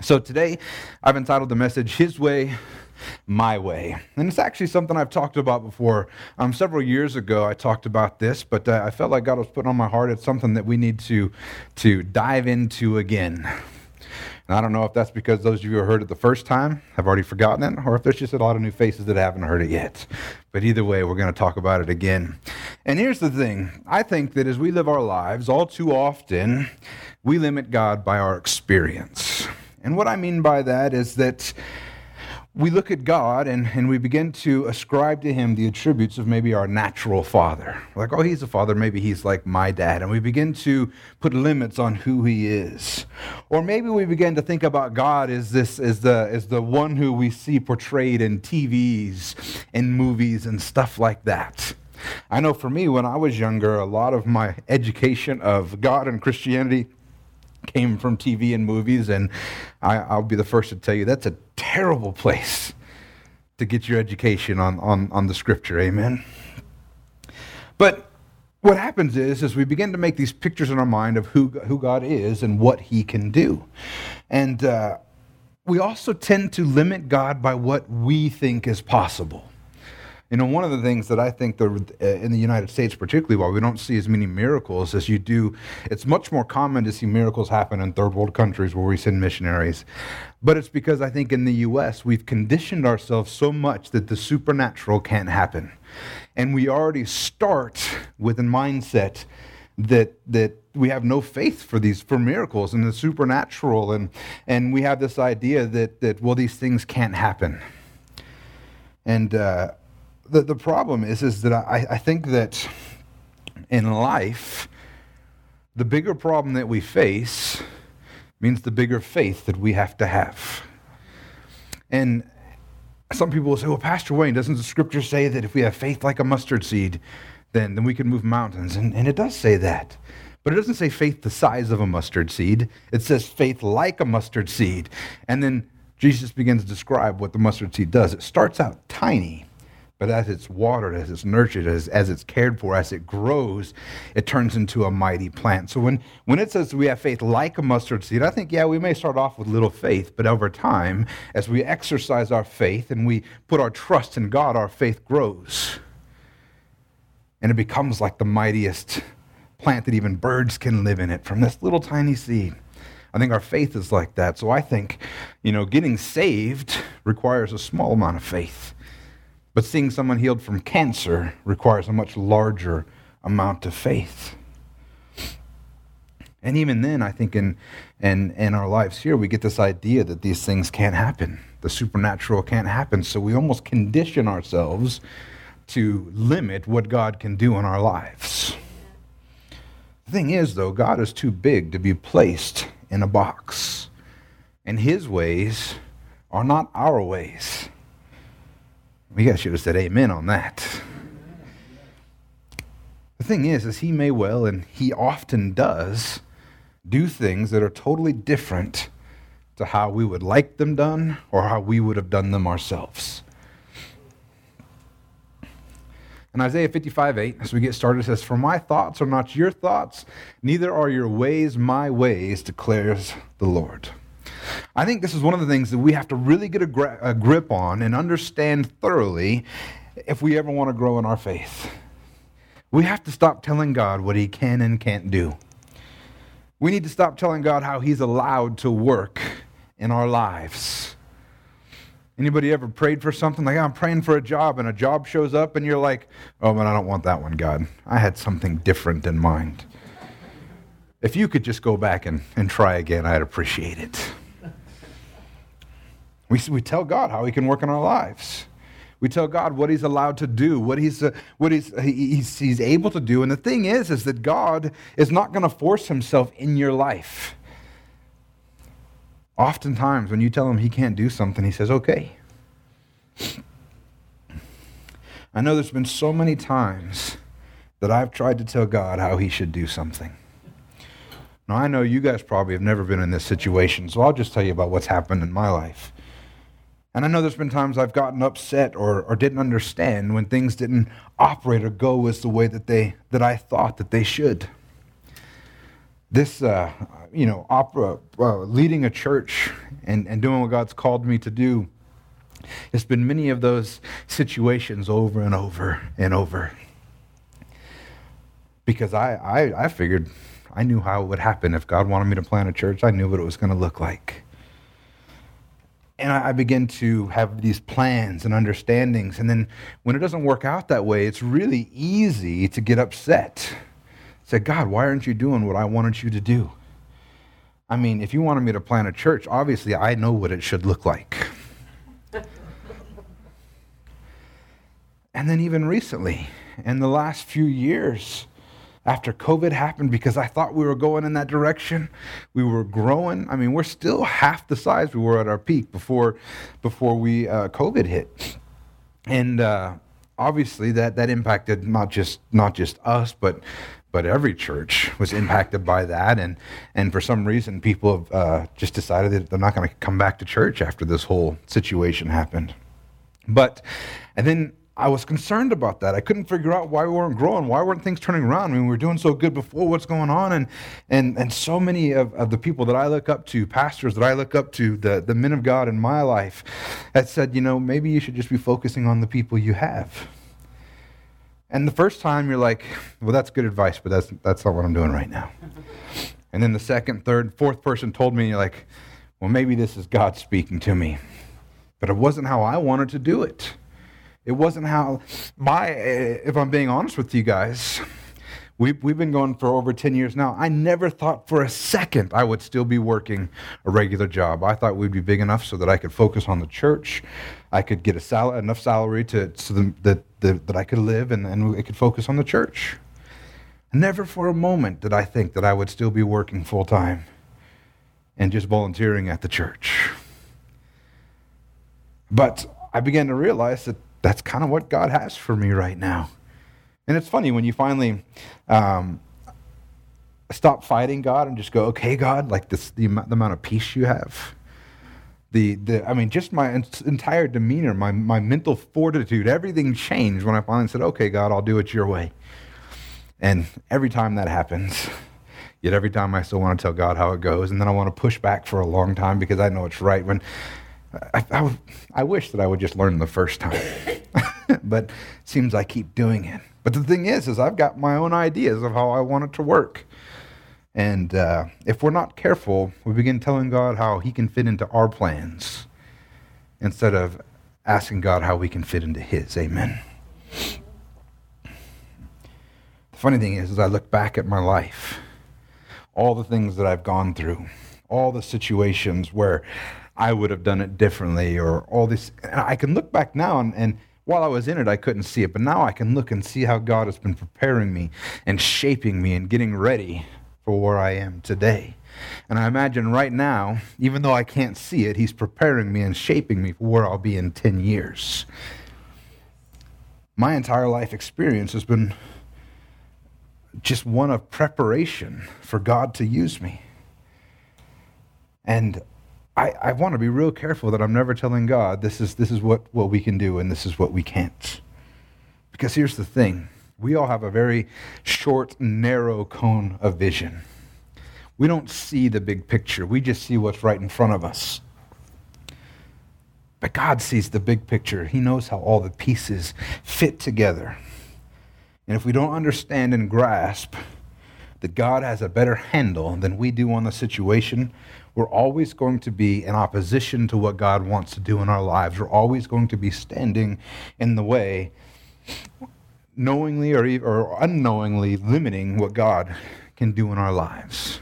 So today, I've entitled the message His Way, My Way. And it's actually something I've talked about before. Um, several years ago, I talked about this, but uh, I felt like God was putting on my heart it's something that we need to, to dive into again. And I don't know if that's because those of you who heard it the first time have already forgotten it, or if there's just a lot of new faces that haven't heard it yet. But either way, we're going to talk about it again. And here's the thing I think that as we live our lives, all too often, we limit God by our experience. And what I mean by that is that we look at God and, and we begin to ascribe to him the attributes of maybe our natural father. Like, oh, he's a father, maybe he's like my dad. And we begin to put limits on who he is. Or maybe we begin to think about God as this as the as the one who we see portrayed in TVs and movies and stuff like that. I know for me, when I was younger, a lot of my education of God and Christianity came from TV and movies, and I, will be the first to tell you that's a terrible place to get your education on, on, on the scripture. Amen. But what happens is, is we begin to make these pictures in our mind of who, who God is and what he can do. And uh, we also tend to limit God by what we think is possible. You know, one of the things that I think the, uh, in the United States, particularly, why we don't see as many miracles as you do, it's much more common to see miracles happen in third world countries where we send missionaries. But it's because I think in the U.S., we've conditioned ourselves so much that the supernatural can't happen. And we already start with a mindset that, that we have no faith for these for miracles and the supernatural and and we have this idea that that well these things can't happen and uh, the, the problem is, is that I, I think that in life, the bigger problem that we face means the bigger faith that we have to have. And some people will say, well, Pastor Wayne, doesn't the scripture say that if we have faith like a mustard seed, then, then we can move mountains? And, and it does say that. But it doesn't say faith the size of a mustard seed. It says faith like a mustard seed. And then Jesus begins to describe what the mustard seed does. It starts out tiny. But as it's watered, as it's nurtured, as, as it's cared for, as it grows, it turns into a mighty plant. So when, when it says we have faith like a mustard seed, I think, yeah, we may start off with little faith, but over time, as we exercise our faith and we put our trust in God, our faith grows. And it becomes like the mightiest plant that even birds can live in it from this little tiny seed. I think our faith is like that. So I think, you know, getting saved requires a small amount of faith. But seeing someone healed from cancer requires a much larger amount of faith. And even then, I think in, in, in our lives here, we get this idea that these things can't happen. The supernatural can't happen. So we almost condition ourselves to limit what God can do in our lives. The thing is, though, God is too big to be placed in a box. And his ways are not our ways. We guys should have said amen on that. The thing is, is he may well, and he often does, do things that are totally different to how we would like them done or how we would have done them ourselves. In Isaiah 55 8, as we get started, it says, For my thoughts are not your thoughts, neither are your ways my ways, declares the Lord. I think this is one of the things that we have to really get a, gra- a grip on and understand thoroughly if we ever want to grow in our faith. We have to stop telling God what he can and can't do. We need to stop telling God how he's allowed to work in our lives. Anybody ever prayed for something like I'm praying for a job and a job shows up and you're like, "Oh man, I don't want that one, God. I had something different in mind." If you could just go back and, and try again, I'd appreciate it. We, we tell God how He can work in our lives. We tell God what He's allowed to do, what He's, uh, what he's, he's, he's able to do. And the thing is, is that God is not going to force Himself in your life. Oftentimes, when you tell Him He can't do something, He says, okay. I know there's been so many times that I've tried to tell God how He should do something. Now, I know you guys probably have never been in this situation, so I'll just tell you about what's happened in my life. And I know there's been times I've gotten upset or, or didn't understand when things didn't operate or go as the way that, they, that I thought that they should. this, uh, you know, opera, uh, leading a church and, and doing what God's called me to do, it's been many of those situations over and over and over. Because I, I, I figured I knew how it would happen. If God wanted me to plant a church, I knew what it was going to look like. And I, begin to have these plans and understandings. And then when it doesn't work out that way, it's really easy to get upset Say, God, why aren't you doing what I wanted you to do? I mean, if you wanted me to plant a church, obviously I know what it should look like. and then, even recently, in the last few years, after COVID happened, because I thought we were going in that direction, we were growing. I mean, we're still half the size we were at our peak before, before we uh, COVID hit, and uh, obviously that that impacted not just not just us, but but every church was impacted by that, and and for some reason, people have uh, just decided that they're not going to come back to church after this whole situation happened. But and then I was concerned about that. I couldn't figure out why we weren't growing. Why weren't things turning around? I mean, we were doing so good before. What's going on? And and and so many of, of the people that I look up to, pastors that I look up to, the, the men of God in my life, had said, you know, maybe you should just be focusing on the people you have. And the first time you're like, well, that's good advice, but that's, that's not what I'm doing right now. And then the second, third, fourth person told me, you're like, well, maybe this is God speaking to me. But it wasn't how I wanted to do it. It wasn't how my, eh, if I'm being honest with you guys, We've, we've been going for over 10 years now. I never thought for a second I would still be working a regular job. I thought we'd be big enough so that I could focus on the church. I could get a sal- enough salary to, so that, that, that I could live and, and I could focus on the church. Never for a moment did I think that I would still be working full time and just volunteering at the church. But I began to realize that that's kind of what God has for me right now. And it's funny when you finally um, stop fighting God and just go, okay, God, like this, the, the amount of peace you have. The, the, I mean, just my entire demeanor, my, my mental fortitude, everything changed when I finally said, okay, God, I'll do it your way. And every time that happens, yet every time I still want to tell God how it goes, and then I want to push back for a long time because I know it's right. When I, I, I wish that I would just learn the first time, but it seems I keep doing it. But the thing is, is I've got my own ideas of how I want it to work. And uh, if we're not careful, we begin telling God how He can fit into our plans instead of asking God how we can fit into His. Amen. The funny thing is, as I look back at my life, all the things that I've gone through, all the situations where I would have done it differently, or all this, I can look back now and, and while I was in it, I couldn't see it, but now I can look and see how God has been preparing me and shaping me and getting ready for where I am today. And I imagine right now, even though I can't see it, He's preparing me and shaping me for where I'll be in 10 years. My entire life experience has been just one of preparation for God to use me. And I, I want to be real careful that I'm never telling God this is, this is what, what we can do and this is what we can't. Because here's the thing we all have a very short, narrow cone of vision. We don't see the big picture, we just see what's right in front of us. But God sees the big picture, He knows how all the pieces fit together. And if we don't understand and grasp that God has a better handle than we do on the situation, we're always going to be in opposition to what God wants to do in our lives. We're always going to be standing in the way, knowingly or, or unknowingly limiting what God can do in our lives.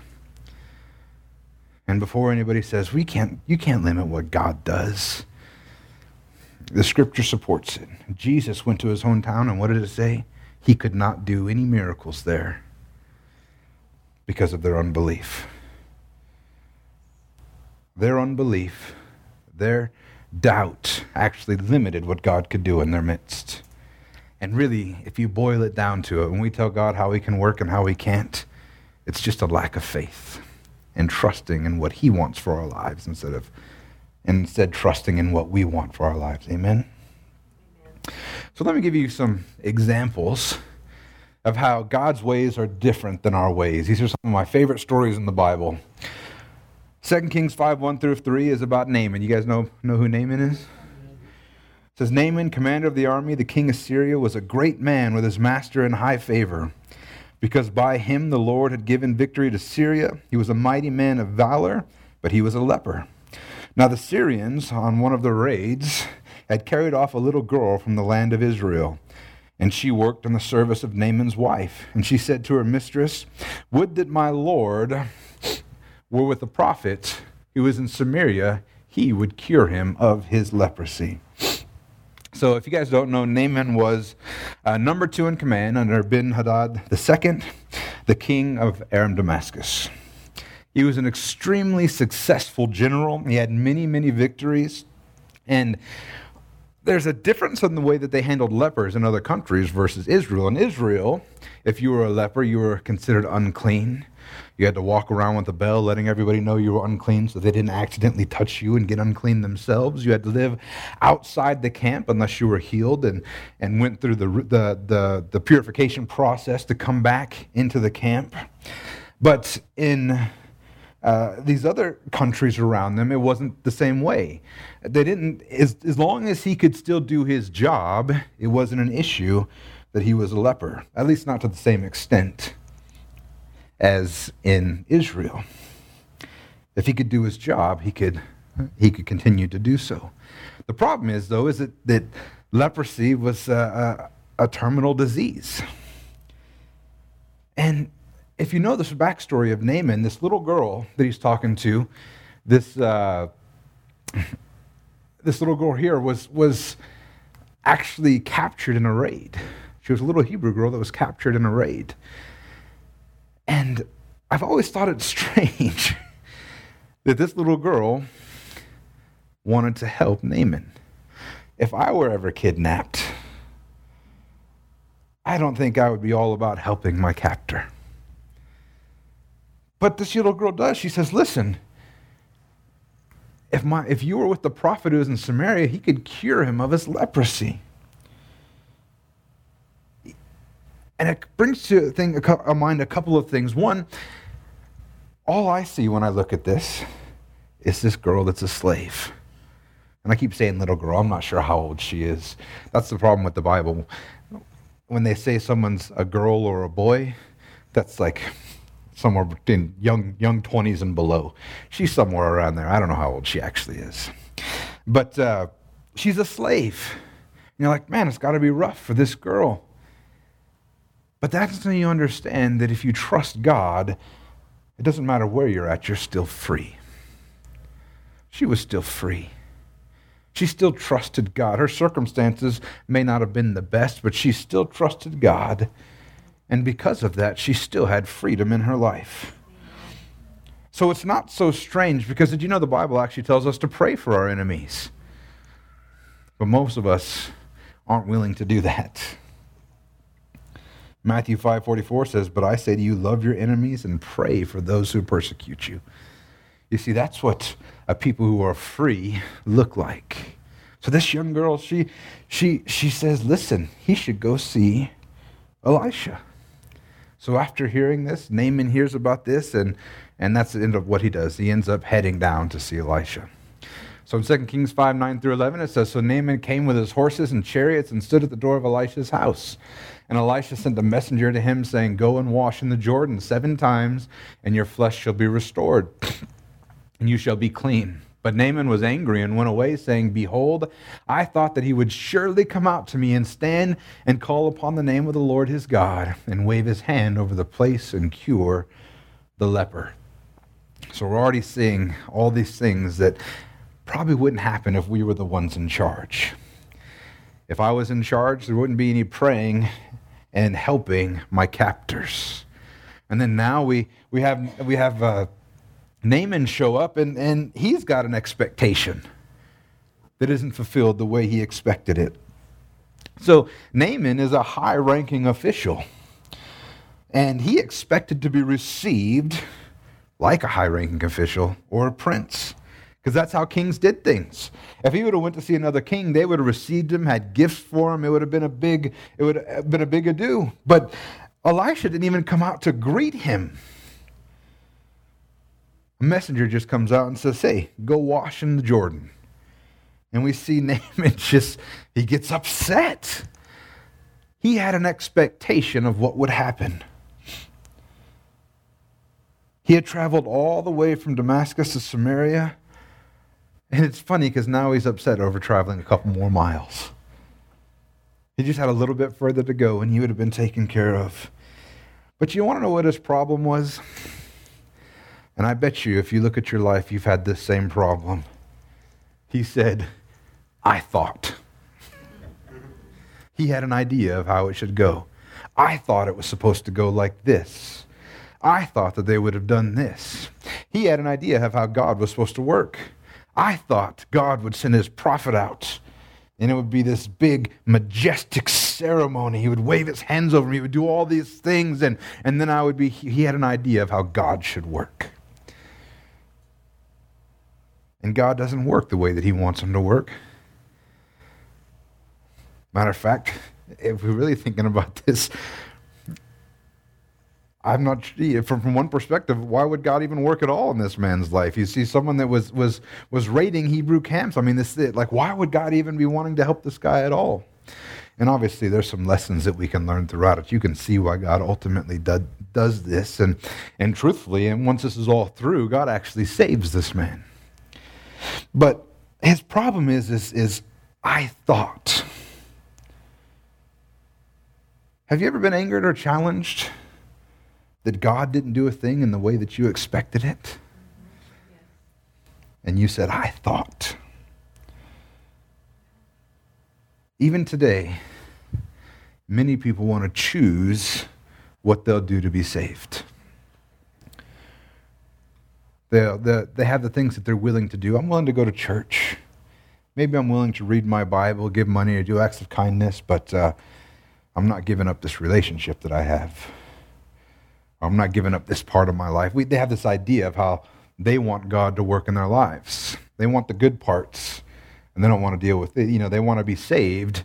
And before anybody says, we can't, you can't limit what God does, the scripture supports it. Jesus went to his hometown, and what did it say? He could not do any miracles there because of their unbelief their unbelief, their doubt actually limited what God could do in their midst. And really, if you boil it down to it, when we tell God how He can work and how He can't, it's just a lack of faith and trusting in what He wants for our lives instead of instead trusting in what we want for our lives. Amen. Amen. So let me give you some examples of how God's ways are different than our ways. These are some of my favorite stories in the Bible. 2 Kings 5 1 through 3 is about Naaman. You guys know, know who Naaman is? It says Naaman, commander of the army, the king of Syria, was a great man with his master in high favor. Because by him the Lord had given victory to Syria. He was a mighty man of valor, but he was a leper. Now the Syrians, on one of their raids, had carried off a little girl from the land of Israel. And she worked in the service of Naaman's wife. And she said to her mistress, Would that my Lord were with the prophet who was in Samaria, he would cure him of his leprosy. So, if you guys don't know, Naaman was uh, number two in command under Ben Hadad II, the king of Aram Damascus. He was an extremely successful general. He had many, many victories. And there's a difference in the way that they handled lepers in other countries versus Israel. In Israel, if you were a leper, you were considered unclean. You had to walk around with a bell letting everybody know you were unclean so they didn't accidentally touch you and get unclean themselves. You had to live outside the camp unless you were healed and, and went through the, the, the, the purification process to come back into the camp. But in uh, these other countries around them, it wasn't the same way. They didn't, as, as long as he could still do his job, it wasn't an issue that he was a leper, at least not to the same extent as in Israel. If he could do his job, he could, he could continue to do so. The problem is, though, is that, that leprosy was a, a, a terminal disease. And if you know this backstory of Naaman, this little girl that he's talking to, this, uh, this little girl here was, was actually captured in a raid. She was a little Hebrew girl that was captured in a raid. And I've always thought it strange that this little girl wanted to help Naaman. If I were ever kidnapped, I don't think I would be all about helping my captor. But this little girl does. She says, Listen, if, my, if you were with the prophet who was in Samaria, he could cure him of his leprosy. And it brings to thing, a mind a couple of things. One, all I see when I look at this is this girl that's a slave. And I keep saying little girl, I'm not sure how old she is. That's the problem with the Bible. When they say someone's a girl or a boy, that's like somewhere between young young 20s and below. She's somewhere around there. I don't know how old she actually is. But uh, she's a slave. And you're like, man, it's got to be rough for this girl. But that's when you understand that if you trust God, it doesn't matter where you're at, you're still free. She was still free. She still trusted God. Her circumstances may not have been the best, but she still trusted God. And because of that, she still had freedom in her life. So it's not so strange because did you know the Bible actually tells us to pray for our enemies? But most of us aren't willing to do that. Matthew 5:44 says, "But I say to you, love your enemies and pray for those who persecute you." You see, that's what a people who are free look like. So this young girl, she she she says, "Listen, he should go see Elisha." So after hearing this, Naaman hears about this, and, and that's the end of what he does. He ends up heading down to see Elisha. So in 2 Kings 5 9 through 11, it says So Naaman came with his horses and chariots and stood at the door of Elisha's house. And Elisha sent a messenger to him, saying, Go and wash in the Jordan seven times, and your flesh shall be restored, and you shall be clean. But Naaman was angry and went away, saying, Behold, I thought that he would surely come out to me and stand and call upon the name of the Lord his God, and wave his hand over the place and cure the leper. So we're already seeing all these things that probably wouldn't happen if we were the ones in charge. If I was in charge, there wouldn't be any praying and helping my captors. And then now we, we have, we have uh, Naaman show up, and, and he's got an expectation that isn't fulfilled the way he expected it. So Naaman is a high ranking official, and he expected to be received like a high ranking official or a prince because that's how kings did things. If he would have went to see another king, they would have received him, had gifts for him. It would have been a big, it would have been a big ado. But Elisha didn't even come out to greet him. A messenger just comes out and says, Hey, go wash in the Jordan. And we see Naaman just, he gets upset. He had an expectation of what would happen. He had traveled all the way from Damascus to Samaria. And it's funny because now he's upset over traveling a couple more miles. He just had a little bit further to go and he would have been taken care of. But you want to know what his problem was? And I bet you, if you look at your life, you've had this same problem. He said, I thought. he had an idea of how it should go. I thought it was supposed to go like this. I thought that they would have done this. He had an idea of how God was supposed to work. I thought God would send his prophet out and it would be this big, majestic ceremony. He would wave his hands over me. He would do all these things. And, and then I would be, he had an idea of how God should work. And God doesn't work the way that he wants him to work. Matter of fact, if we're really thinking about this, I'm not from from one perspective. Why would God even work at all in this man's life? You see, someone that was was was raiding Hebrew camps. I mean, this like why would God even be wanting to help this guy at all? And obviously, there's some lessons that we can learn throughout it. You can see why God ultimately do, does this, and and truthfully, and once this is all through, God actually saves this man. But his problem is is is I thought. Have you ever been angered or challenged? That God didn't do a thing in the way that you expected it? And you said, I thought. Even today, many people want to choose what they'll do to be saved. They, they, they have the things that they're willing to do. I'm willing to go to church. Maybe I'm willing to read my Bible, give money, or do acts of kindness, but uh, I'm not giving up this relationship that I have. I'm not giving up this part of my life. We, they have this idea of how they want God to work in their lives. They want the good parts, and they don't want to deal with it. You know, they want to be saved,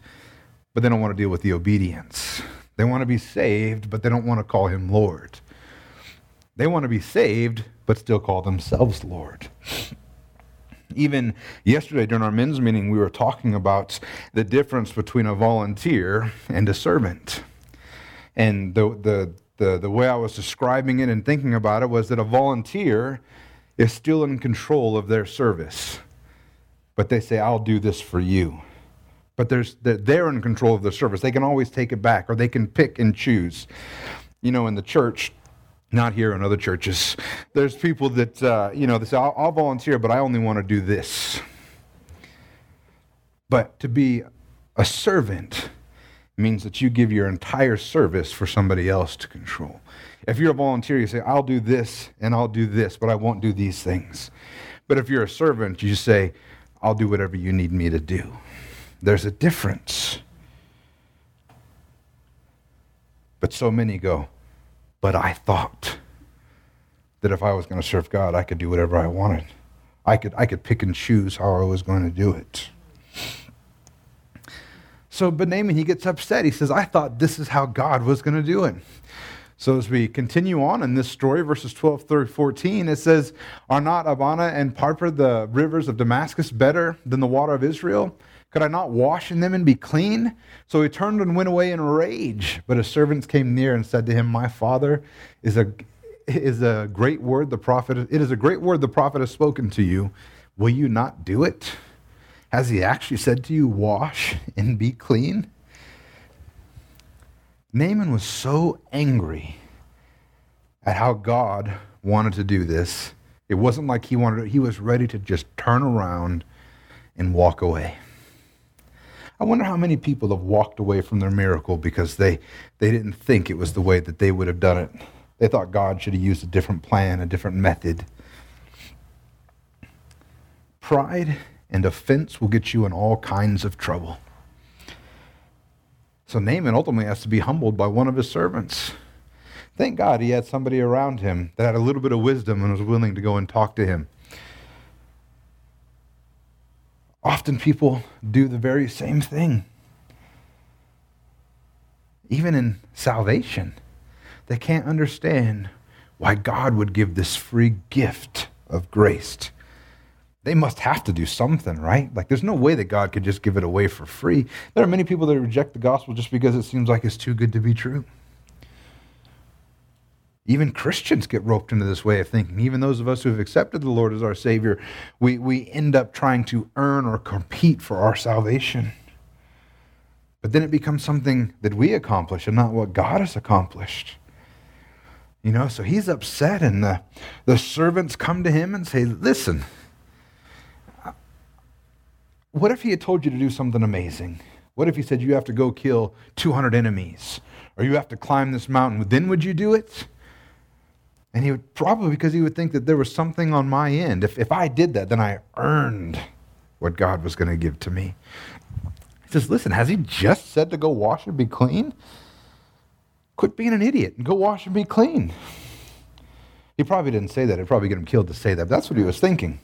but they don't want to deal with the obedience. They want to be saved, but they don't want to call him Lord. They want to be saved, but still call themselves Lord. Even yesterday during our men's meeting, we were talking about the difference between a volunteer and a servant. And the, the, the, the way I was describing it and thinking about it was that a volunteer is still in control of their service. But they say, I'll do this for you. But there's, they're in control of the service. They can always take it back or they can pick and choose. You know, in the church, not here in other churches, there's people that, uh, you know, they say, I'll, I'll volunteer, but I only want to do this. But to be a servant, means that you give your entire service for somebody else to control. If you're a volunteer, you say, I'll do this and I'll do this, but I won't do these things. But if you're a servant, you say, I'll do whatever you need me to do. There's a difference. But so many go, but I thought that if I was going to serve God, I could do whatever I wanted. I could, I could pick and choose how I was going to do it. So, but Naaman, he gets upset. He says, I thought this is how God was going to do it. So, as we continue on in this story, verses 12 through 14, it says, Are not Abana and Pharpar, the rivers of Damascus, better than the water of Israel? Could I not wash in them and be clean? So he turned and went away in rage. But his servants came near and said to him, My father is a, is a great word the prophet, it is a great word the prophet has spoken to you. Will you not do it? Has he actually said to you, Wash and be clean? Naaman was so angry at how God wanted to do this. It wasn't like he wanted it, he was ready to just turn around and walk away. I wonder how many people have walked away from their miracle because they, they didn't think it was the way that they would have done it. They thought God should have used a different plan, a different method. Pride and offense will get you in all kinds of trouble. So Naaman ultimately has to be humbled by one of his servants. Thank God he had somebody around him that had a little bit of wisdom and was willing to go and talk to him. Often people do the very same thing. Even in salvation, They can't understand why God would give this free gift of grace. They must have to do something, right? Like, there's no way that God could just give it away for free. There are many people that reject the gospel just because it seems like it's too good to be true. Even Christians get roped into this way of thinking. Even those of us who have accepted the Lord as our Savior, we, we end up trying to earn or compete for our salvation. But then it becomes something that we accomplish and not what God has accomplished. You know, so he's upset, and the, the servants come to him and say, Listen, what if he had told you to do something amazing? What if he said you have to go kill 200 enemies or you have to climb this mountain? Then would you do it? And he would probably because he would think that there was something on my end. If, if I did that, then I earned what God was going to give to me. He says, Listen, has he just said to go wash and be clean? Quit being an idiot and go wash and be clean. He probably didn't say that. It'd probably get him killed to say that. But that's what he was thinking.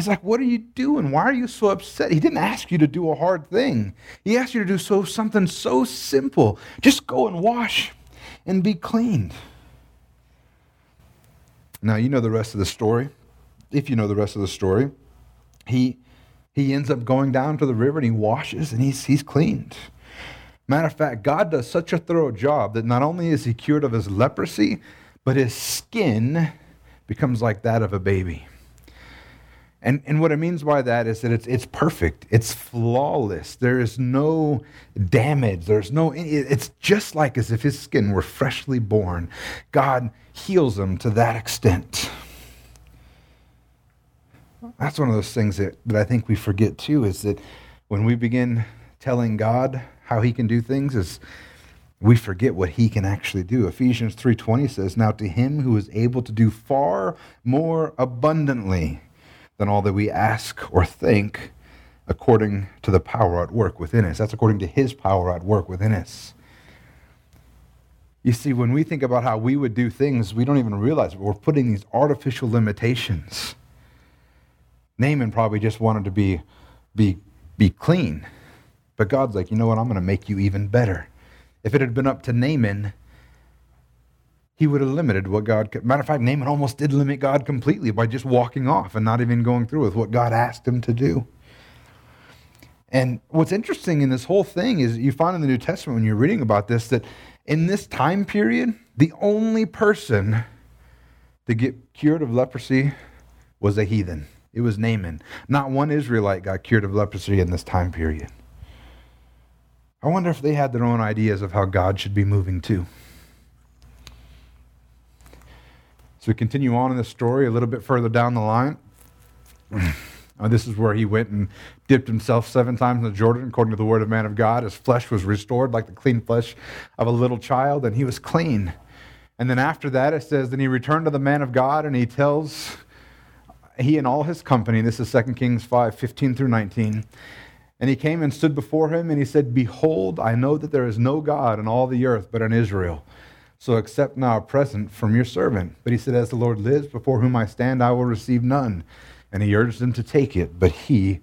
He's like, What are you doing? Why are you so upset? He didn't ask you to do a hard thing. He asked you to do so something so simple. Just go and wash and be cleaned. Now, you know the rest of the story. If you know the rest of the story, he, he ends up going down to the river and he washes and he's, he's cleaned. Matter of fact, God does such a thorough job that not only is he cured of his leprosy, but his skin becomes like that of a baby. And, and what it means by that is that it's, it's perfect, it's flawless. There is no damage, there's no, it's just like as if his skin were freshly born. God heals him to that extent. That's one of those things that, that I think we forget too is that when we begin telling God how he can do things, is we forget what he can actually do. Ephesians 3:20 says, "Now to him who is able to do far more abundantly than all that we ask or think according to the power at work within us. That's according to his power at work within us. You see, when we think about how we would do things, we don't even realize. We're putting these artificial limitations. Naaman probably just wanted to be, be, be clean. But God's like, you know what? I'm going to make you even better. If it had been up to Naaman, he would have limited what God could. Matter of fact, Naaman almost did limit God completely by just walking off and not even going through with what God asked him to do. And what's interesting in this whole thing is you find in the New Testament when you're reading about this that in this time period, the only person to get cured of leprosy was a heathen. It was Naaman. Not one Israelite got cured of leprosy in this time period. I wonder if they had their own ideas of how God should be moving too. So we continue on in the story a little bit further down the line. Uh, this is where he went and dipped himself seven times in the Jordan, according to the word of man of God. His flesh was restored like the clean flesh of a little child, and he was clean. And then after that, it says, Then he returned to the man of God, and he tells he and all his company, this is 2 Kings 5 15 through 19. And he came and stood before him, and he said, Behold, I know that there is no God in all the earth but in Israel. So accept now a present from your servant. But he said, As the Lord lives, before whom I stand, I will receive none. And he urged him to take it, but he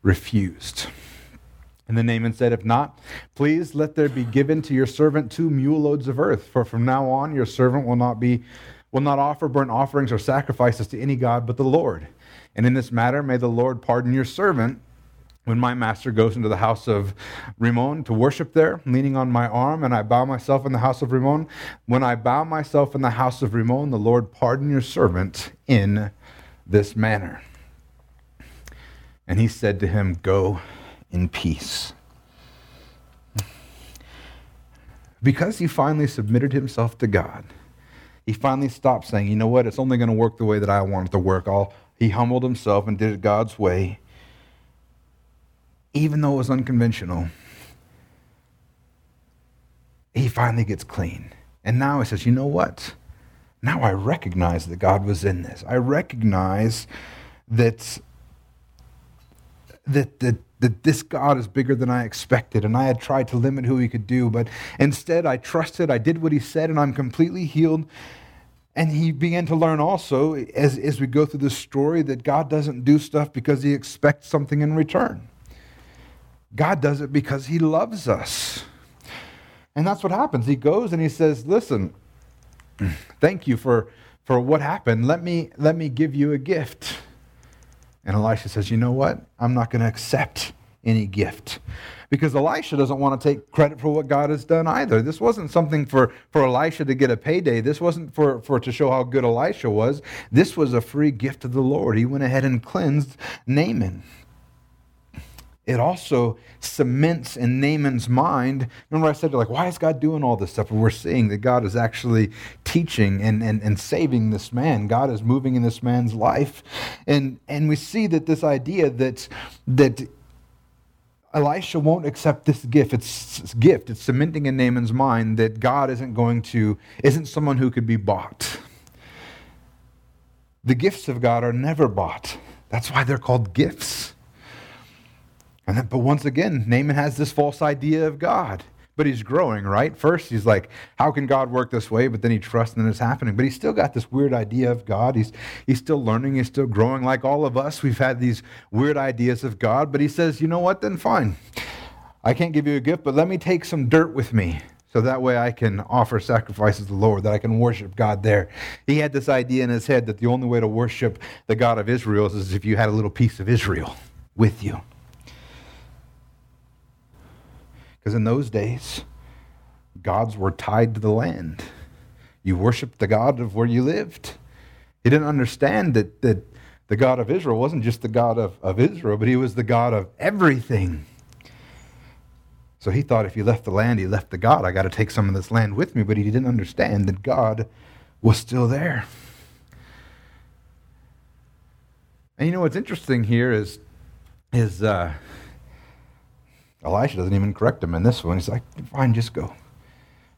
refused. And then Naaman said, If not, please let there be given to your servant two mule loads of earth, for from now on your servant will not be will not offer burnt offerings or sacrifices to any god but the Lord. And in this matter may the Lord pardon your servant when my master goes into the house of Rimmon to worship there, leaning on my arm, and I bow myself in the house of Rimmon, when I bow myself in the house of Rimmon, the Lord pardon your servant in this manner. And he said to him, Go in peace. Because he finally submitted himself to God, he finally stopped saying, You know what? It's only going to work the way that I want it to work. All, he humbled himself and did it God's way even though it was unconventional, he finally gets clean. And now he says, you know what? Now I recognize that God was in this. I recognize that, that, that, that this God is bigger than I expected. And I had tried to limit who he could do, but instead I trusted, I did what he said, and I'm completely healed. And he began to learn also, as, as we go through this story, that God doesn't do stuff because he expects something in return. God does it because he loves us. And that's what happens. He goes and he says, Listen, Thank you for, for what happened. Let me, let me give you a gift. And Elisha says, You know what? I'm not going to accept any gift. Because Elisha doesn't want to take credit for what God has done either. This wasn't something for, for Elisha to get a payday. This wasn't for, for to show how good Elisha was. This was a free gift of the Lord. He went ahead and cleansed Naaman it also cements in Naaman's mind. Remember, I said, like, why is God doing all this stuff? And we're seeing that God is actually teaching and, and, and saving this man. God is moving in this man's life. And, and we see that this idea that, that Elisha won't accept this gift. It's, it's gift. It's cementing in Naaman's mind that God isn't going to, isn't someone who could be bought. The gifts of God are never bought. That's why they're called gifts. Then, but once again, Naaman has this false idea of God. But he's growing, right? First, he's like, how can God work this way? But then he trusts and it's happening. But he's still got this weird idea of God. He's, he's still learning. He's still growing like all of us. We've had these weird ideas of God. But he says, you know what? Then fine. I can't give you a gift, but let me take some dirt with me so that way I can offer sacrifices to the Lord, that I can worship God there. He had this idea in his head that the only way to worship the God of Israel is if you had a little piece of Israel with you. Because in those days, gods were tied to the land. You worshiped the God of where you lived. He didn't understand that, that the God of Israel wasn't just the God of, of Israel, but he was the God of everything. So he thought if he left the land, he left the God. I got to take some of this land with me, but he didn't understand that God was still there. And you know what's interesting here is, is uh, Elisha doesn't even correct him in this one. He's like, fine, just go.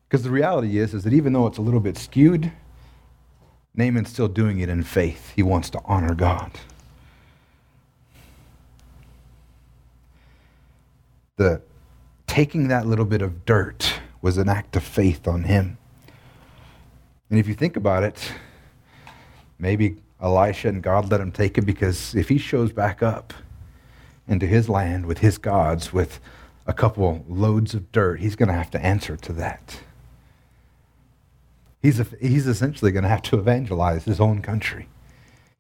Because the reality is, is that even though it's a little bit skewed, Naaman's still doing it in faith. He wants to honor God. The taking that little bit of dirt was an act of faith on him. And if you think about it, maybe Elisha and God let him take it because if he shows back up, into his land with his gods with a couple loads of dirt, he's going to have to answer to that. He's, a, he's essentially going to have to evangelize his own country.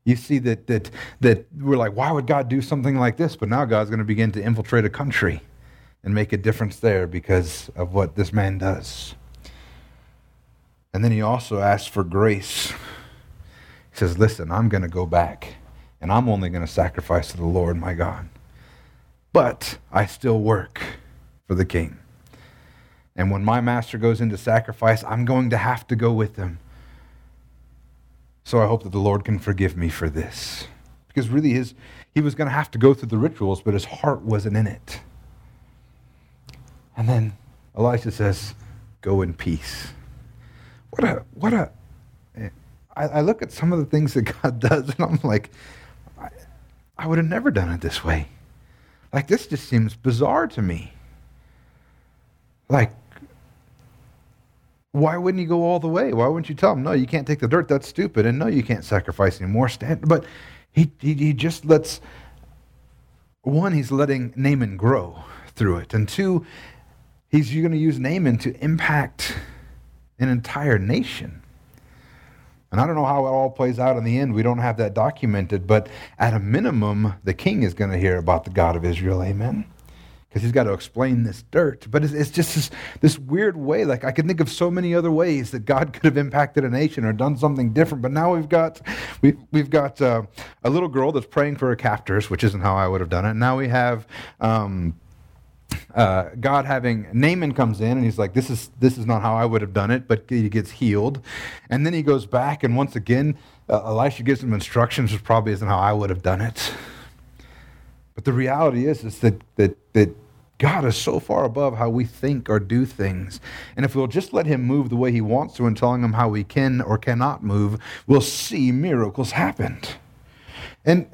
You see that, that, that we're like, why would God do something like this? But now God's going to begin to infiltrate a country and make a difference there because of what this man does. And then he also asks for grace. He says, Listen, I'm going to go back, and I'm only going to sacrifice to the Lord my God but I still work for the king. And when my master goes into sacrifice, I'm going to have to go with him. So I hope that the Lord can forgive me for this. Because really, his, he was going to have to go through the rituals, but his heart wasn't in it. And then Elisha says, Go in peace. What a, what a, I, I look at some of the things that God does, and I'm like, I, I would have never done it this way. Like, this just seems bizarre to me. Like, why wouldn't you go all the way? Why wouldn't you tell him, no, you can't take the dirt, that's stupid, and no, you can't sacrifice anymore. Stand. But he, he, he just lets, one, he's letting Naaman grow through it, and two, he's going to use Naaman to impact an entire nation. And I don't know how it all plays out in the end. We don't have that documented. But at a minimum, the king is going to hear about the God of Israel. Amen. Because he's got to explain this dirt. But it's, it's just this, this, weird way. Like, I can think of so many other ways that God could have impacted a nation or done something different. But now we've got, we, we've got uh, a little girl that's praying for her captors, which isn't how I would have done it. Now we have. Um, uh, God having Naaman comes in and he's like, "This is this is not how I would have done it," but he gets healed, and then he goes back and once again, uh, Elisha gives him instructions, which probably isn't how I would have done it. But the reality is, is that that that God is so far above how we think or do things, and if we'll just let Him move the way He wants to, and telling Him how we can or cannot move, we'll see miracles happen. And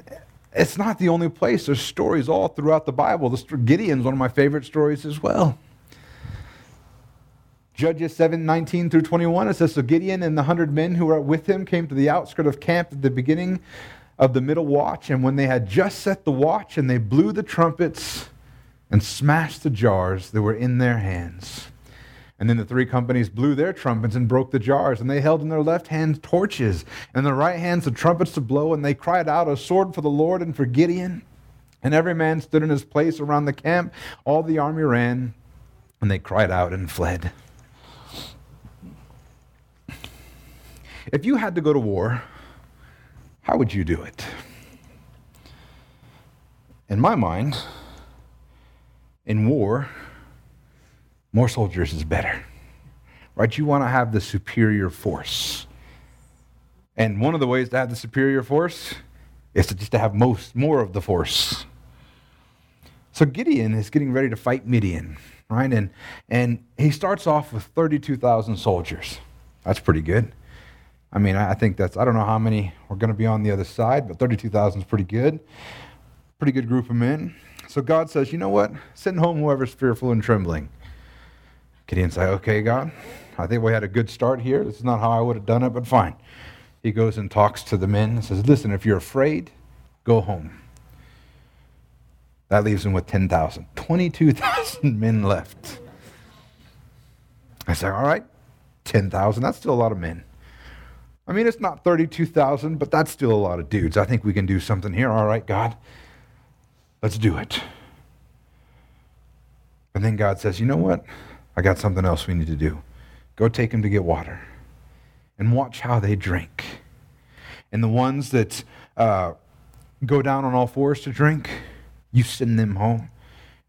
it's not the only place. There's stories all throughout the Bible. The Gideon's one of my favorite stories as well. Judges 7 19 through 21, it says So Gideon and the hundred men who were with him came to the outskirt of camp at the beginning of the middle watch. And when they had just set the watch and they blew the trumpets and smashed the jars that were in their hands, And then the three companies blew their trumpets and broke the jars, and they held in their left hands torches, and in their right hands the trumpets to blow, and they cried out, A sword for the Lord and for Gideon. And every man stood in his place around the camp. All the army ran, and they cried out and fled. If you had to go to war, how would you do it? In my mind, in war, more soldiers is better. Right? You want to have the superior force. And one of the ways to have the superior force is to just to have most more of the force. So Gideon is getting ready to fight Midian, right? And and he starts off with 32,000 soldiers. That's pretty good. I mean, I think that's I don't know how many are going to be on the other side, but 32,000 is pretty good. Pretty good group of men. So God says, "You know what? Send home whoever's fearful and trembling." Gideon's like, okay, God, I think we had a good start here. This is not how I would have done it, but fine. He goes and talks to the men and says, listen, if you're afraid, go home. That leaves him with 10,000. 22,000 men left. I say, all right, 10,000, that's still a lot of men. I mean, it's not 32,000, but that's still a lot of dudes. I think we can do something here. All right, God, let's do it. And then God says, you know what? I got something else we need to do. Go take them to get water and watch how they drink. And the ones that uh, go down on all fours to drink, you send them home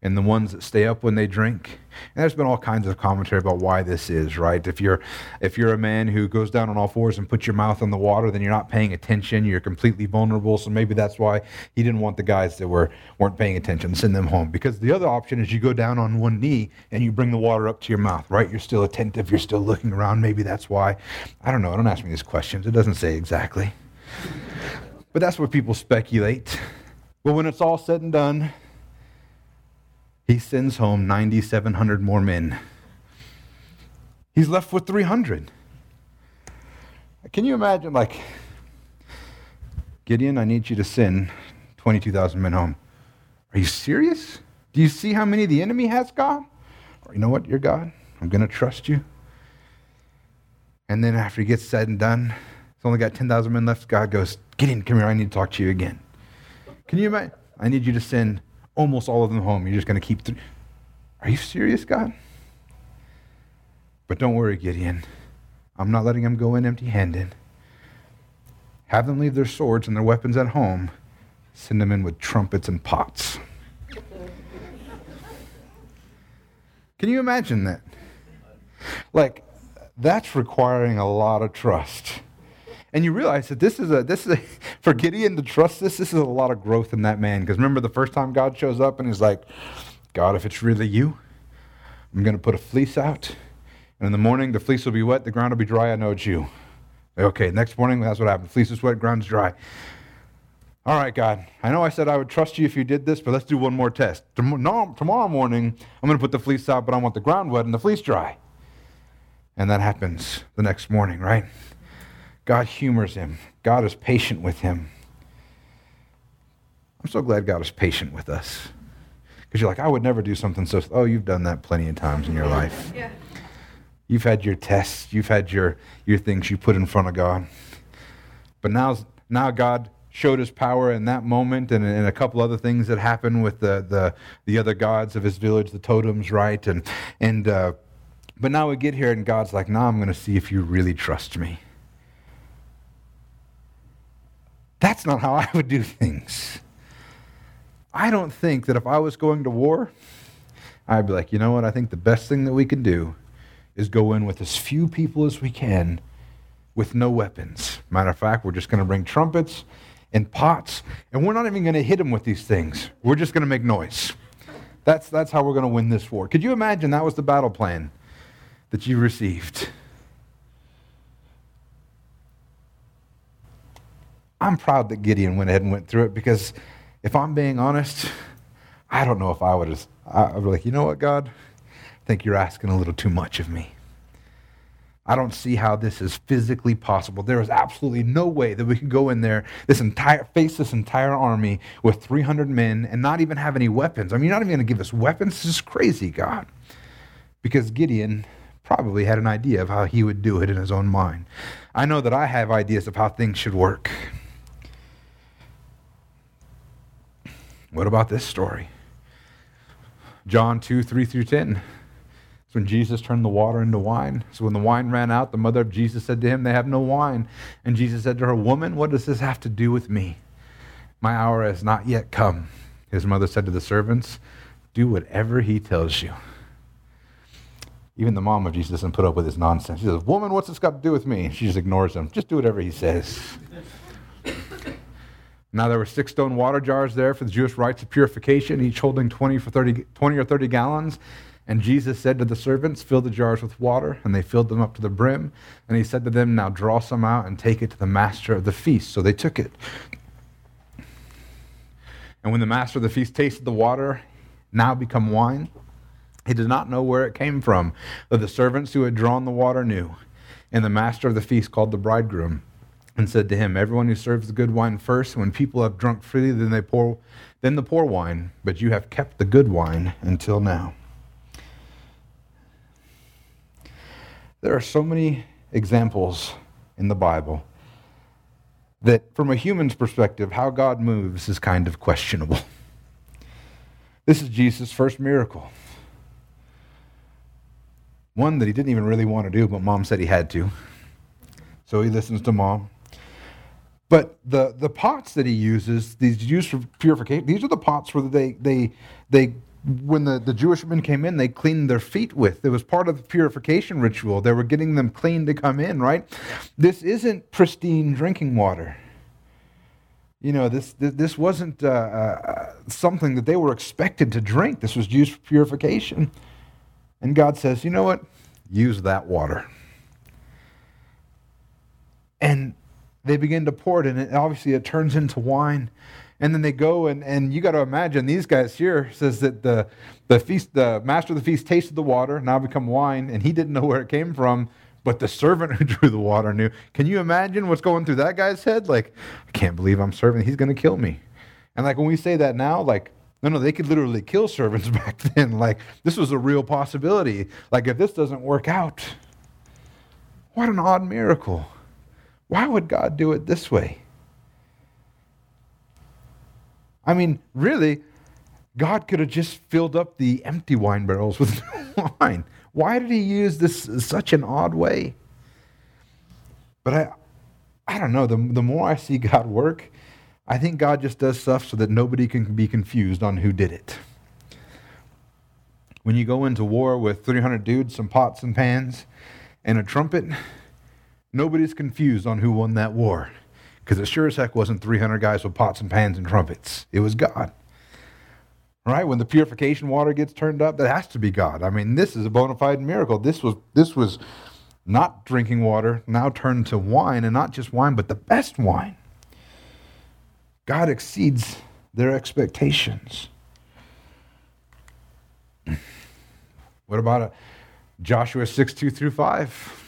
and the ones that stay up when they drink. And there's been all kinds of commentary about why this is, right? If you're if you're a man who goes down on all fours and puts your mouth on the water, then you're not paying attention. You're completely vulnerable. So maybe that's why he didn't want the guys that were weren't paying attention send them home. Because the other option is you go down on one knee and you bring the water up to your mouth, right? You're still attentive. You're still looking around. Maybe that's why. I don't know. Don't ask me these questions. It doesn't say exactly. But that's what people speculate. But when it's all said and done, he sends home 9,700 more men. He's left with 300. Can you imagine, like, Gideon, I need you to send 22,000 men home. Are you serious? Do you see how many the enemy has, God? Or you know what? You're God. I'm going to trust you. And then after he gets said and done, he's only got 10,000 men left. God goes, Gideon, come here. I need to talk to you again. Can you imagine? I need you to send almost all of them home. You're just going to keep. Are you serious, God? But don't worry, Gideon. I'm not letting them go in empty handed. Have them leave their swords and their weapons at home. Send them in with trumpets and pots. Can you imagine that? Like, that's requiring a lot of trust. And you realize that this is a this is a, for Gideon to trust this. This is a lot of growth in that man. Because remember the first time God shows up and he's like, God, if it's really you, I'm going to put a fleece out, and in the morning the fleece will be wet, the ground will be dry. I know it's you. Okay, next morning that's what happened. Fleece is wet, ground's dry. All right, God, I know I said I would trust you if you did this, but let's do one more test. Tom- tomorrow morning, I'm going to put the fleece out, but I want the ground wet and the fleece dry. And that happens the next morning, right? God humors him. God is patient with him. I'm so glad God is patient with us. Because you're like, I would never do something so. Oh, you've done that plenty of times in your life. Yeah. You've had your tests. You've had your, your things you put in front of God. But now, now God showed his power in that moment and, and a couple other things that happened with the, the, the other gods of his village, the totems, right? And, and, uh, but now we get here and God's like, now I'm going to see if you really trust me. That's not how I would do things. I don't think that if I was going to war, I'd be like, you know what? I think the best thing that we can do is go in with as few people as we can with no weapons. Matter of fact, we're just going to bring trumpets and pots, and we're not even going to hit them with these things. We're just going to make noise. That's, that's how we're going to win this war. Could you imagine that was the battle plan that you received? I'm proud that Gideon went ahead and went through it because if I'm being honest, I don't know if I would have. I would be like, you know what, God? I think you're asking a little too much of me. I don't see how this is physically possible. There is absolutely no way that we can go in there, this entire face this entire army with 300 men and not even have any weapons. I mean, you're not even going to give us weapons. This is crazy, God. Because Gideon probably had an idea of how he would do it in his own mind. I know that I have ideas of how things should work. What about this story? John 2 3 through 10. It's when Jesus turned the water into wine. So when the wine ran out, the mother of Jesus said to him, They have no wine. And Jesus said to her, Woman, what does this have to do with me? My hour has not yet come. His mother said to the servants, Do whatever he tells you. Even the mom of Jesus doesn't put up with his nonsense. She says, Woman, what's this got to do with me? She just ignores him. Just do whatever he says. Now there were six stone water jars there for the Jewish rites of purification, each holding 20, for 30, 20 or 30 gallons. And Jesus said to the servants, Fill the jars with water. And they filled them up to the brim. And he said to them, Now draw some out and take it to the master of the feast. So they took it. And when the master of the feast tasted the water, now become wine, he did not know where it came from, but the servants who had drawn the water knew. And the master of the feast called the bridegroom and said to him, Everyone who serves the good wine first, when people have drunk freely, then they pour then the poor wine, but you have kept the good wine until now. There are so many examples in the Bible that, from a human's perspective, how God moves is kind of questionable. This is Jesus' first miracle. One that he didn't even really want to do, but mom said he had to. So he listens to mom. But the, the pots that he uses, these used for purification, these are the pots where they, they, they when the, the Jewish men came in, they cleaned their feet with. It was part of the purification ritual. They were getting them clean to come in, right? This isn't pristine drinking water. You know, this, this wasn't uh, uh, something that they were expected to drink. This was used for purification. And God says, you know what? Use that water. And they begin to pour it, and obviously it turns into wine. And then they go and, and you got to imagine these guys here says that the, the feast the master of the feast tasted the water now become wine and he didn't know where it came from but the servant who drew the water knew. Can you imagine what's going through that guy's head? Like i can't believe i'm serving he's going to kill me. And like when we say that now like no no they could literally kill servants back then. Like this was a real possibility. Like if this doesn't work out what an odd miracle why would god do it this way I mean, really, God could have just filled up the empty wine barrels with wine. Why did he use this such an odd way? But I, I don't know. The, the more I see God work, I think God just does stuff so that nobody can be confused on who did it. When you go into war with 300 dudes, some pots and pans, and a trumpet, nobody's confused on who won that war. Because it sure as heck wasn't 300 guys with pots and pans and trumpets. It was God. Right? When the purification water gets turned up, that has to be God. I mean, this is a bona fide miracle. This was, this was not drinking water, now turned to wine, and not just wine, but the best wine. God exceeds their expectations. What about a Joshua 6 2 through 5?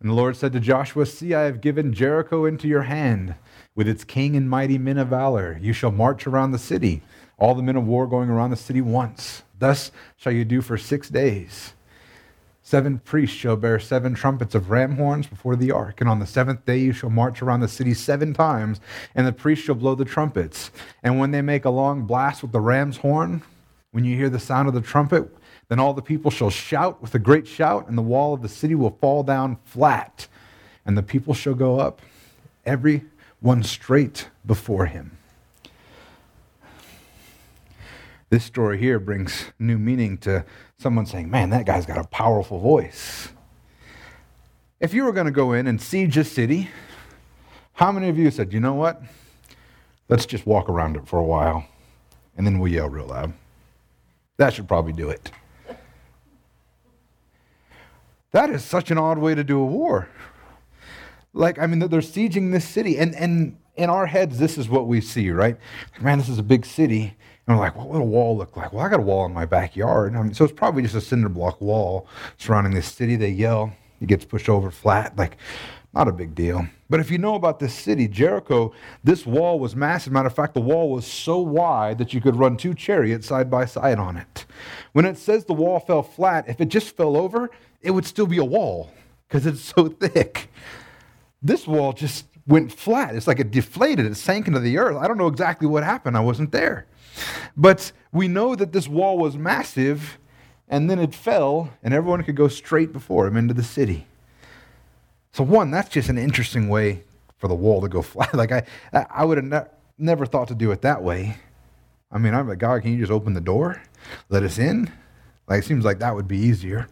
And the Lord said to Joshua, See, I have given Jericho into your hand, with its king and mighty men of valor. You shall march around the city, all the men of war going around the city once. Thus shall you do for six days. Seven priests shall bear seven trumpets of ram horns before the ark, and on the seventh day you shall march around the city seven times, and the priests shall blow the trumpets. And when they make a long blast with the ram's horn, when you hear the sound of the trumpet, then all the people shall shout with a great shout, and the wall of the city will fall down flat, and the people shall go up, every one straight before him. This story here brings new meaning to someone saying, Man, that guy's got a powerful voice. If you were going to go in and siege a city, how many of you said, You know what? Let's just walk around it for a while, and then we'll yell real loud? That should probably do it. That is such an odd way to do a war. Like, I mean, they're sieging this city, and, and in our heads, this is what we see, right? Man, this is a big city. And we're like, what would a wall look like? Well, I got a wall in my backyard. I mean, so it's probably just a cinder block wall surrounding this city. They yell, it gets pushed over flat. Like, Not a big deal. But if you know about this city, Jericho, this wall was massive. Matter of fact, the wall was so wide that you could run two chariots side by side on it. When it says the wall fell flat, if it just fell over, it would still be a wall because it's so thick. This wall just went flat. It's like it deflated, it sank into the earth. I don't know exactly what happened, I wasn't there. But we know that this wall was massive, and then it fell, and everyone could go straight before him into the city. So, one, that's just an interesting way for the wall to go flat. Like, I, I would have ne- never thought to do it that way. I mean, I'm like, God, can you just open the door? Let us in? Like, it seems like that would be easier.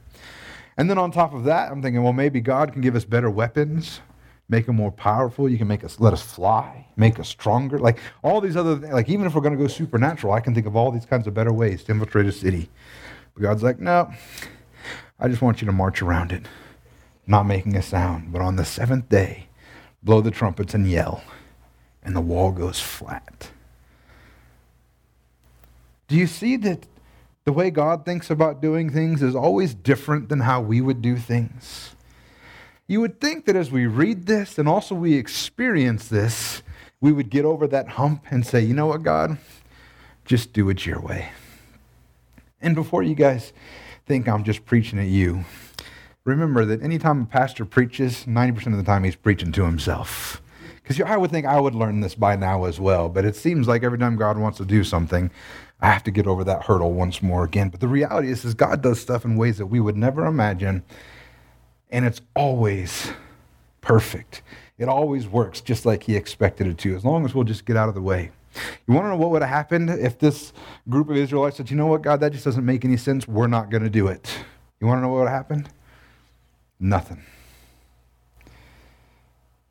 And then on top of that, I'm thinking, well, maybe God can give us better weapons, make them more powerful. You can make us, let us fly, make us stronger. Like, all these other things. Like, even if we're going to go supernatural, I can think of all these kinds of better ways to infiltrate a city. But God's like, no, I just want you to march around it not making a sound. But on the seventh day, blow the trumpets and yell, and the wall goes flat. Do you see that the way God thinks about doing things is always different than how we would do things? You would think that as we read this and also we experience this, we would get over that hump and say, you know what, God? Just do it your way. And before you guys think I'm just preaching at you, remember that anytime a pastor preaches, 90% of the time he's preaching to himself. Because I would think I would learn this by now as well, but it seems like every time God wants to do something, I have to get over that hurdle once more again. But the reality is, is God does stuff in ways that we would never imagine, and it's always perfect. It always works just like He expected it to, as long as we'll just get out of the way. You want to know what would have happened if this group of Israelites said, you know what, God, that just doesn't make any sense. We're not going to do it. You want to know what would have happened? Nothing.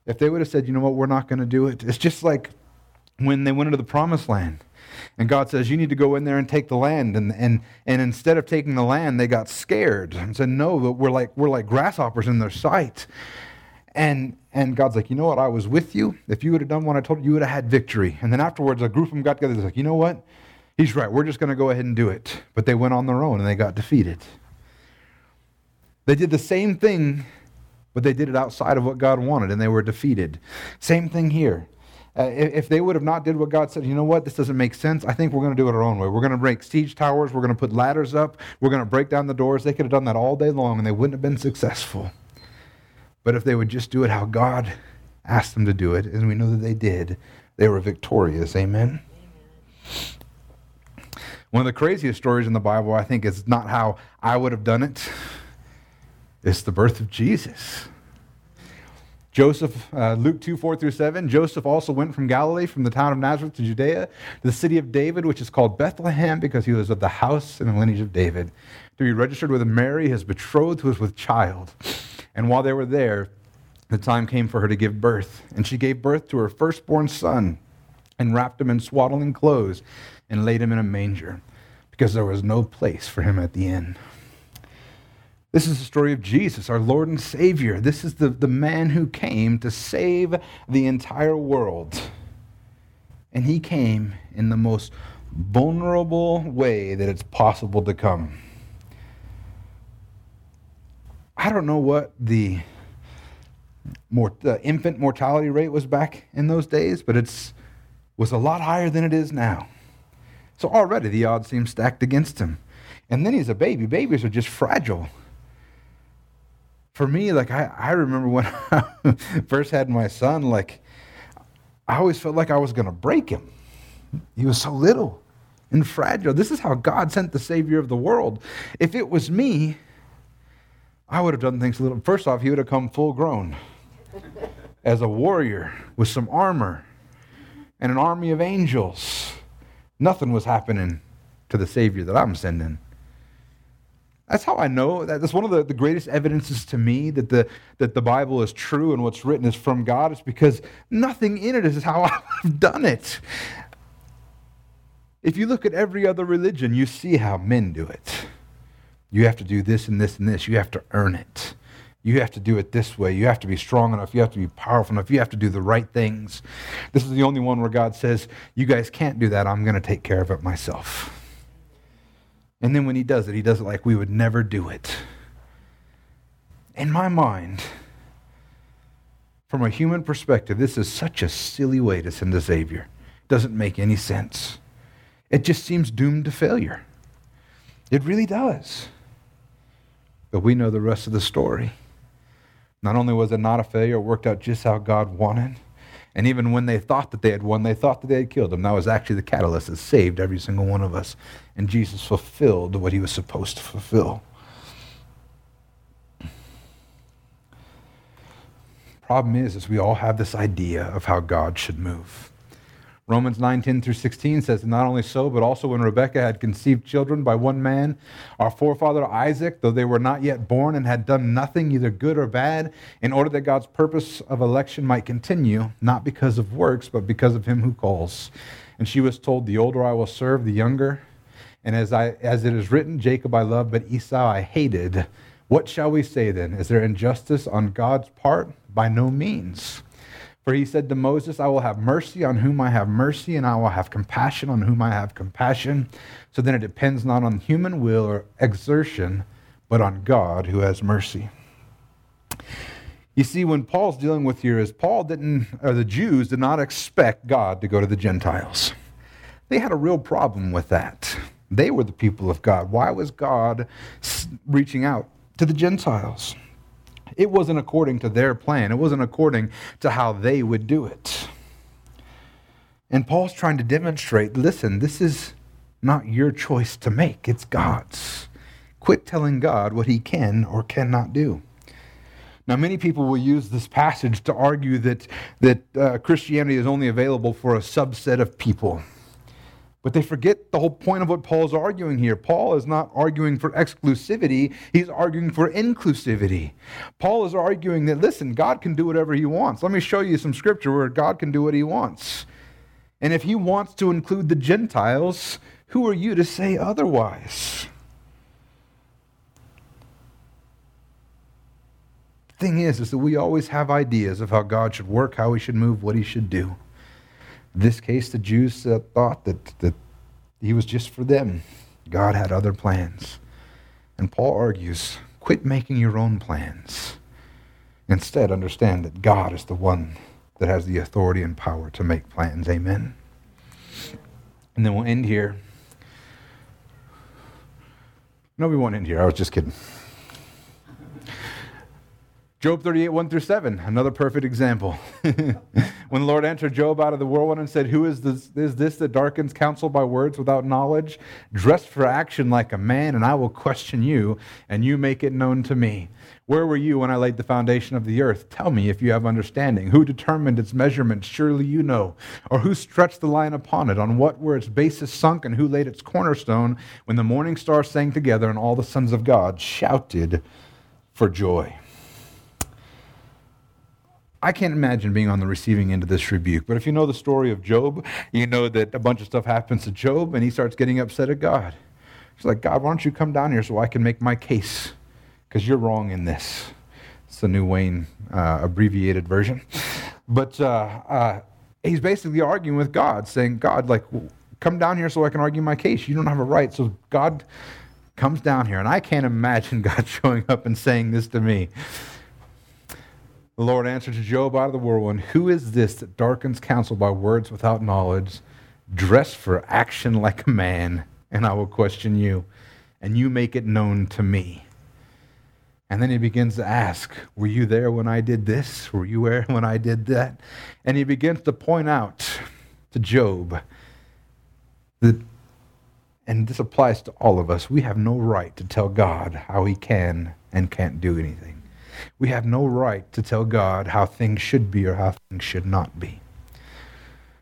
If they would have said, you know what, we're not going to do it, it's just like when they went into the promised land. And God says, You need to go in there and take the land. And, and, and instead of taking the land, they got scared and said, No, but we're like, we're like grasshoppers in their sight. And, and God's like, You know what? I was with you. If you would have done what I told you, you would have had victory. And then afterwards, a group of them got together. They're like, You know what? He's right. We're just going to go ahead and do it. But they went on their own and they got defeated. They did the same thing, but they did it outside of what God wanted, and they were defeated. Same thing here. Uh, if they would have not did what God said, you know what, this doesn't make sense. I think we're going to do it our own way. We're going to break siege towers. We're going to put ladders up. We're going to break down the doors. They could have done that all day long, and they wouldn't have been successful. But if they would just do it how God asked them to do it, and we know that they did, they were victorious. Amen. One of the craziest stories in the Bible, I think, is not how I would have done it. It's the birth of Jesus. Joseph, uh, Luke 2, 4 through 7, Joseph also went from Galilee, from the town of Nazareth to Judea, to the city of David, which is called Bethlehem, because he was of the house and the lineage of David, to be registered with Mary, his betrothed, who was with child. And while they were there, the time came for her to give birth. And she gave birth to her firstborn son, and wrapped him in swaddling clothes, and laid him in a manger, because there was no place for him at the inn. This is the story of Jesus, our Lord and Savior. This is the, the man who came to save the entire world. And he came in the most vulnerable way that it's possible to come. I don't know what the, the infant mortality rate was back in those days, but it was a lot higher than it is now. So already the odds seem stacked against him. And then he's a baby. Babies are just fragile for me, like I, I remember when I first had my son, like I always felt like I was going to break him. He was so little and fragile. This is how God sent the Savior of the world. If it was me, I would have done things a little. First off, he would have come full grown as a warrior with some armor and an army of angels. Nothing was happening to the Savior that I'm sending. That's how I know. That that's one of the, the greatest evidences to me that the, that the Bible is true and what's written is from God. is because nothing in it is how I've done it. If you look at every other religion, you see how men do it. You have to do this and this and this. You have to earn it. You have to do it this way. You have to be strong enough. You have to be powerful enough. You have to do the right things. This is the only one where God says, You guys can't do that. I'm going to take care of it myself. And then when he does it, he does it like we would never do it. In my mind, From a human perspective, this is such a silly way to send a Savior. It doesn't make any sense. It just seems doomed to failure. It really does. But we know the rest of the story. Not only was it not a failure, it worked out just how God wanted. And even when they thought that they had won, they thought that they had killed him. That was actually the catalyst that saved every single one of us. And Jesus fulfilled what he was supposed to fulfill. Problem is, is we all have this idea of how God should move. Romans 9, 10 through 16 says, Not only so, but also when Rebekah had conceived children by one man, our forefather Isaac, though they were not yet born and had done nothing, either good or bad, in order that God's purpose of election might continue, not because of works, but because of him who calls. And she was told, The older I will serve, the younger. And as, I, as it is written, Jacob I loved, but Esau I hated. What shall we say then? Is there injustice on God's part? By no means. For he said to Moses, I will have mercy on whom I have mercy, and I will have compassion on whom I have compassion. So then it depends not on human will or exertion, but on God who has mercy. You see, when Paul's dealing with here is Paul didn't, or the Jews did not expect God to go to the Gentiles. They had a real problem with that. They were the people of God. Why was God reaching out to the Gentiles? It wasn't according to their plan, it wasn't according to how they would do it. And Paul's trying to demonstrate listen, this is not your choice to make, it's God's. Quit telling God what he can or cannot do. Now, many people will use this passage to argue that, that uh, Christianity is only available for a subset of people. But they forget the whole point of what Paul's arguing here. Paul is not arguing for exclusivity, he's arguing for inclusivity. Paul is arguing that, listen, God can do whatever he wants. Let me show you some scripture where God can do what he wants. And if he wants to include the Gentiles, who are you to say otherwise? The thing is, is that we always have ideas of how God should work, how he should move, what he should do this case, the Jews uh, thought that, that he was just for them. God had other plans. And Paul argues quit making your own plans. Instead, understand that God is the one that has the authority and power to make plans. Amen. And then we'll end here. No, we won't end here. I was just kidding. Job 38, 1 through 7, another perfect example. when the Lord entered Job out of the whirlwind and said, Who is this, is this that darkens counsel by words without knowledge? Dress for action like a man, and I will question you, and you make it known to me. Where were you when I laid the foundation of the earth? Tell me if you have understanding. Who determined its measurements? Surely you know. Or who stretched the line upon it? On what were its bases sunk, and who laid its cornerstone? When the morning stars sang together, and all the sons of God shouted for joy. I can't imagine being on the receiving end of this rebuke. But if you know the story of Job, you know that a bunch of stuff happens to Job and he starts getting upset at God. He's like, God, why don't you come down here so I can make my case? Because you're wrong in this. It's the New Wayne uh, abbreviated version. But uh, uh, he's basically arguing with God, saying, God, like, come down here so I can argue my case. You don't have a right. So God comes down here. And I can't imagine God showing up and saying this to me. The Lord answered to Job out of the whirlwind Who is this that darkens counsel by words without knowledge? Dress for action like a man, and I will question you, and you make it known to me. And then he begins to ask, Were you there when I did this? Were you there when I did that? And he begins to point out to Job that, and this applies to all of us, we have no right to tell God how he can and can't do anything. We have no right to tell God how things should be or how things should not be.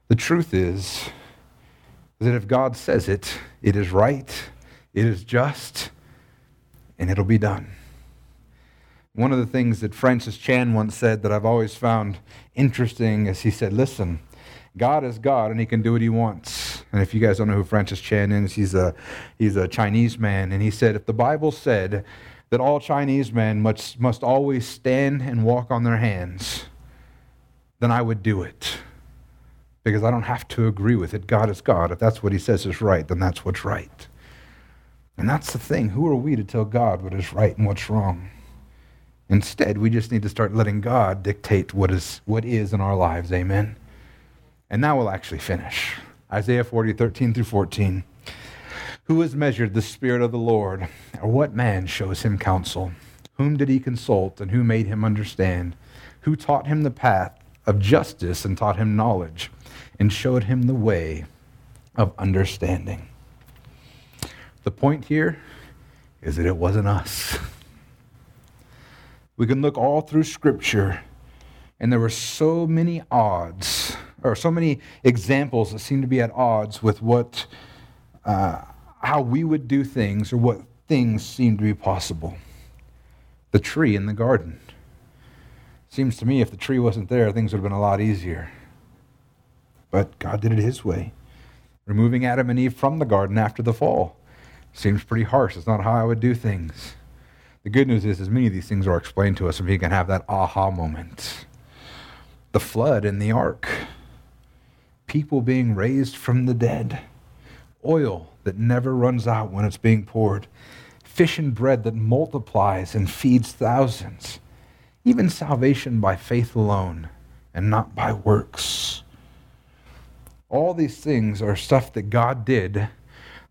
The truth is that if God says it, it is right, it is just, and it'll be done. One of the things that Francis Chan once said that I've always found interesting is he said, Listen, God is God and he can do what he wants. And if you guys don't know who Francis Chan is, he's a, he's a Chinese man. And he said, If the Bible said that all Chinese men must, must always stand and walk on their hands, then I would do it. Because I don't have to agree with it. God is God. If that's what He says is right, then that's what's right. And that's the thing. Who are we to tell God what is right and what's wrong? Instead, we just need to start letting God dictate what is, what is in our lives. Amen. And now we'll actually finish. Isaiah 40, 13 through 14. Who has measured the Spirit of the Lord? Or what man shows him counsel? Whom did he consult, and who made him understand? Who taught him the path of justice, and taught him knowledge, and showed him the way of understanding? The point here is that it wasn't us. We can look all through Scripture, and there were so many odds, or so many examples that seem to be at odds with what, uh, how we would do things, or what things seem to be possible. The tree in the garden. Seems to me if the tree wasn't there, things would have been a lot easier. But God did it His way, removing Adam and Eve from the garden after the fall. Seems pretty harsh. It's not how I would do things. The good news is, as many of these things are explained to us, and we can have that aha moment. The flood in the ark, people being raised from the dead, oil that never runs out when it's being poured, fish and bread that multiplies and feeds thousands, even salvation by faith alone and not by works. All these things are stuff that God did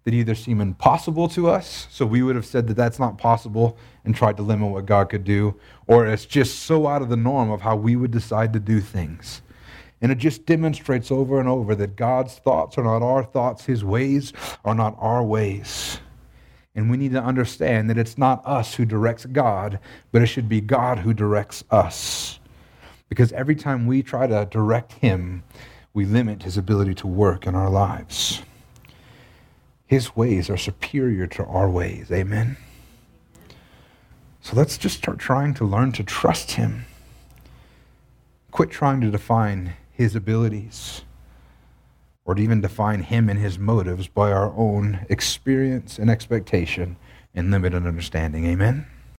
that either seem impossible to us, so we would have said that that's not possible and tried to limit what God could do, or it's just so out of the norm of how we would decide to do things. And it just demonstrates over and over that God's thoughts are not our thoughts, His ways are not our ways. And we need to understand that it's not us who directs God, but it should be God who directs us. Because every time we try to direct Him, we limit His ability to work in our lives. His ways are superior to our ways. Amen. So let's just start trying to learn to trust Him. Quit trying to define His abilities or to even define Him and His motives by our own experience and expectation and limited understanding. Amen.